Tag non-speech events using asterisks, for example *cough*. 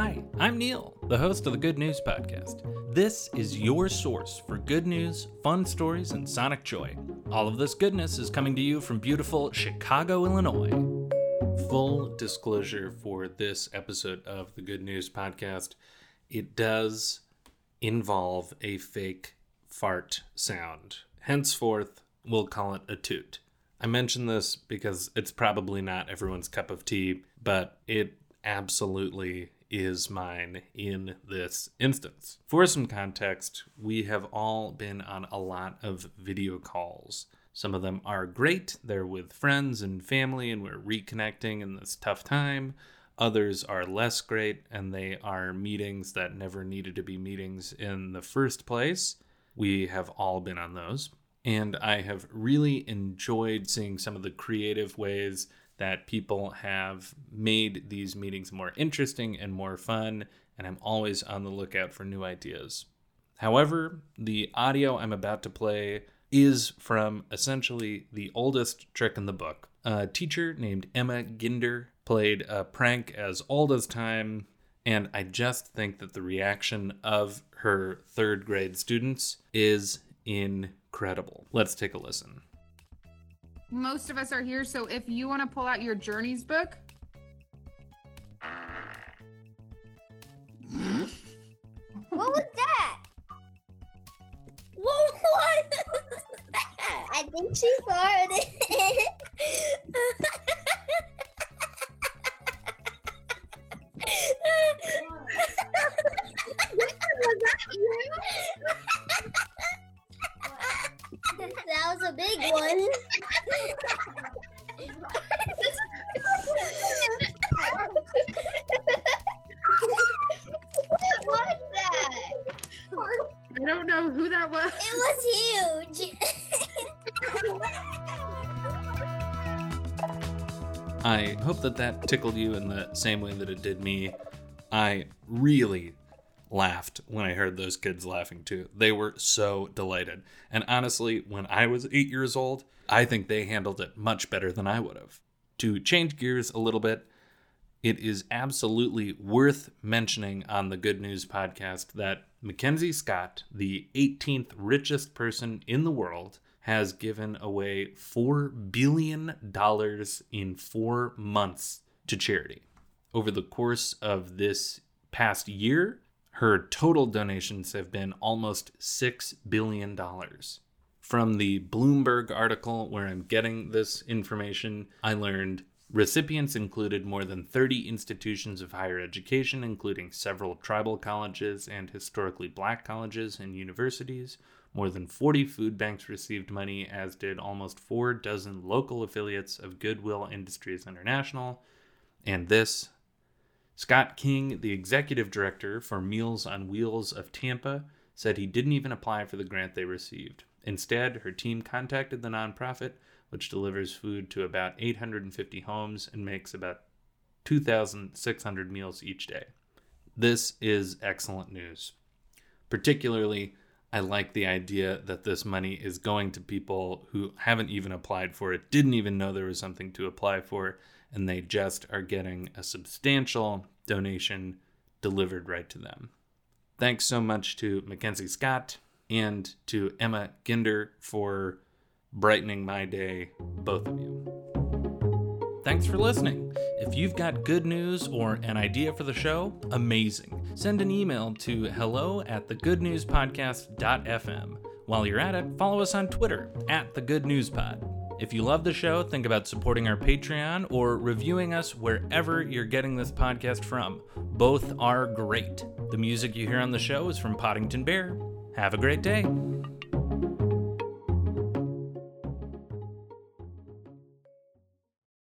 Hi, I'm Neil, the host of the Good News Podcast. This is your source for good news, fun stories, and sonic joy. All of this goodness is coming to you from beautiful Chicago, Illinois. Full disclosure for this episode of the Good News Podcast it does involve a fake fart sound. Henceforth, we'll call it a toot. I mention this because it's probably not everyone's cup of tea, but it absolutely is mine in this instance. For some context, we have all been on a lot of video calls. Some of them are great, they're with friends and family, and we're reconnecting in this tough time. Others are less great, and they are meetings that never needed to be meetings in the first place. We have all been on those. And I have really enjoyed seeing some of the creative ways that people have made these meetings more interesting and more fun, and I'm always on the lookout for new ideas. However, the audio I'm about to play is from essentially the oldest trick in the book. A teacher named Emma Ginder played a prank as old as time, and I just think that the reaction of her third grade students is incredible. Let's take a listen most of us are here. So if you want to pull out your journeys book. what was that? What was that? *laughs* I think she farted. *laughs* I don't know who that was. It was huge. I hope that that tickled you in the same way that it did me. I really laughed when I heard those kids laughing too. They were so delighted. And honestly, when I was eight years old, I think they handled it much better than I would have. To change gears a little bit, it is absolutely worth mentioning on the Good News podcast that Mackenzie Scott, the 18th richest person in the world, has given away $4 billion in four months to charity. Over the course of this past year, her total donations have been almost $6 billion. From the Bloomberg article where I'm getting this information, I learned recipients included more than 30 institutions of higher education, including several tribal colleges and historically black colleges and universities. More than 40 food banks received money, as did almost four dozen local affiliates of Goodwill Industries International. And this, Scott King, the executive director for Meals on Wheels of Tampa, said he didn't even apply for the grant they received. Instead, her team contacted the nonprofit, which delivers food to about 850 homes and makes about 2,600 meals each day. This is excellent news. Particularly, I like the idea that this money is going to people who haven't even applied for it, didn't even know there was something to apply for, and they just are getting a substantial donation delivered right to them. Thanks so much to Mackenzie Scott and to Emma Ginder for brightening my day, both of you. Thanks for listening. If you've got good news or an idea for the show, amazing. Send an email to hello at thegoodnewspodcast.fm. While you're at it, follow us on Twitter at the Good News Pod. If you love the show, think about supporting our Patreon or reviewing us wherever you're getting this podcast from. Both are great. The music you hear on the show is from Poddington Bear. Have a great day.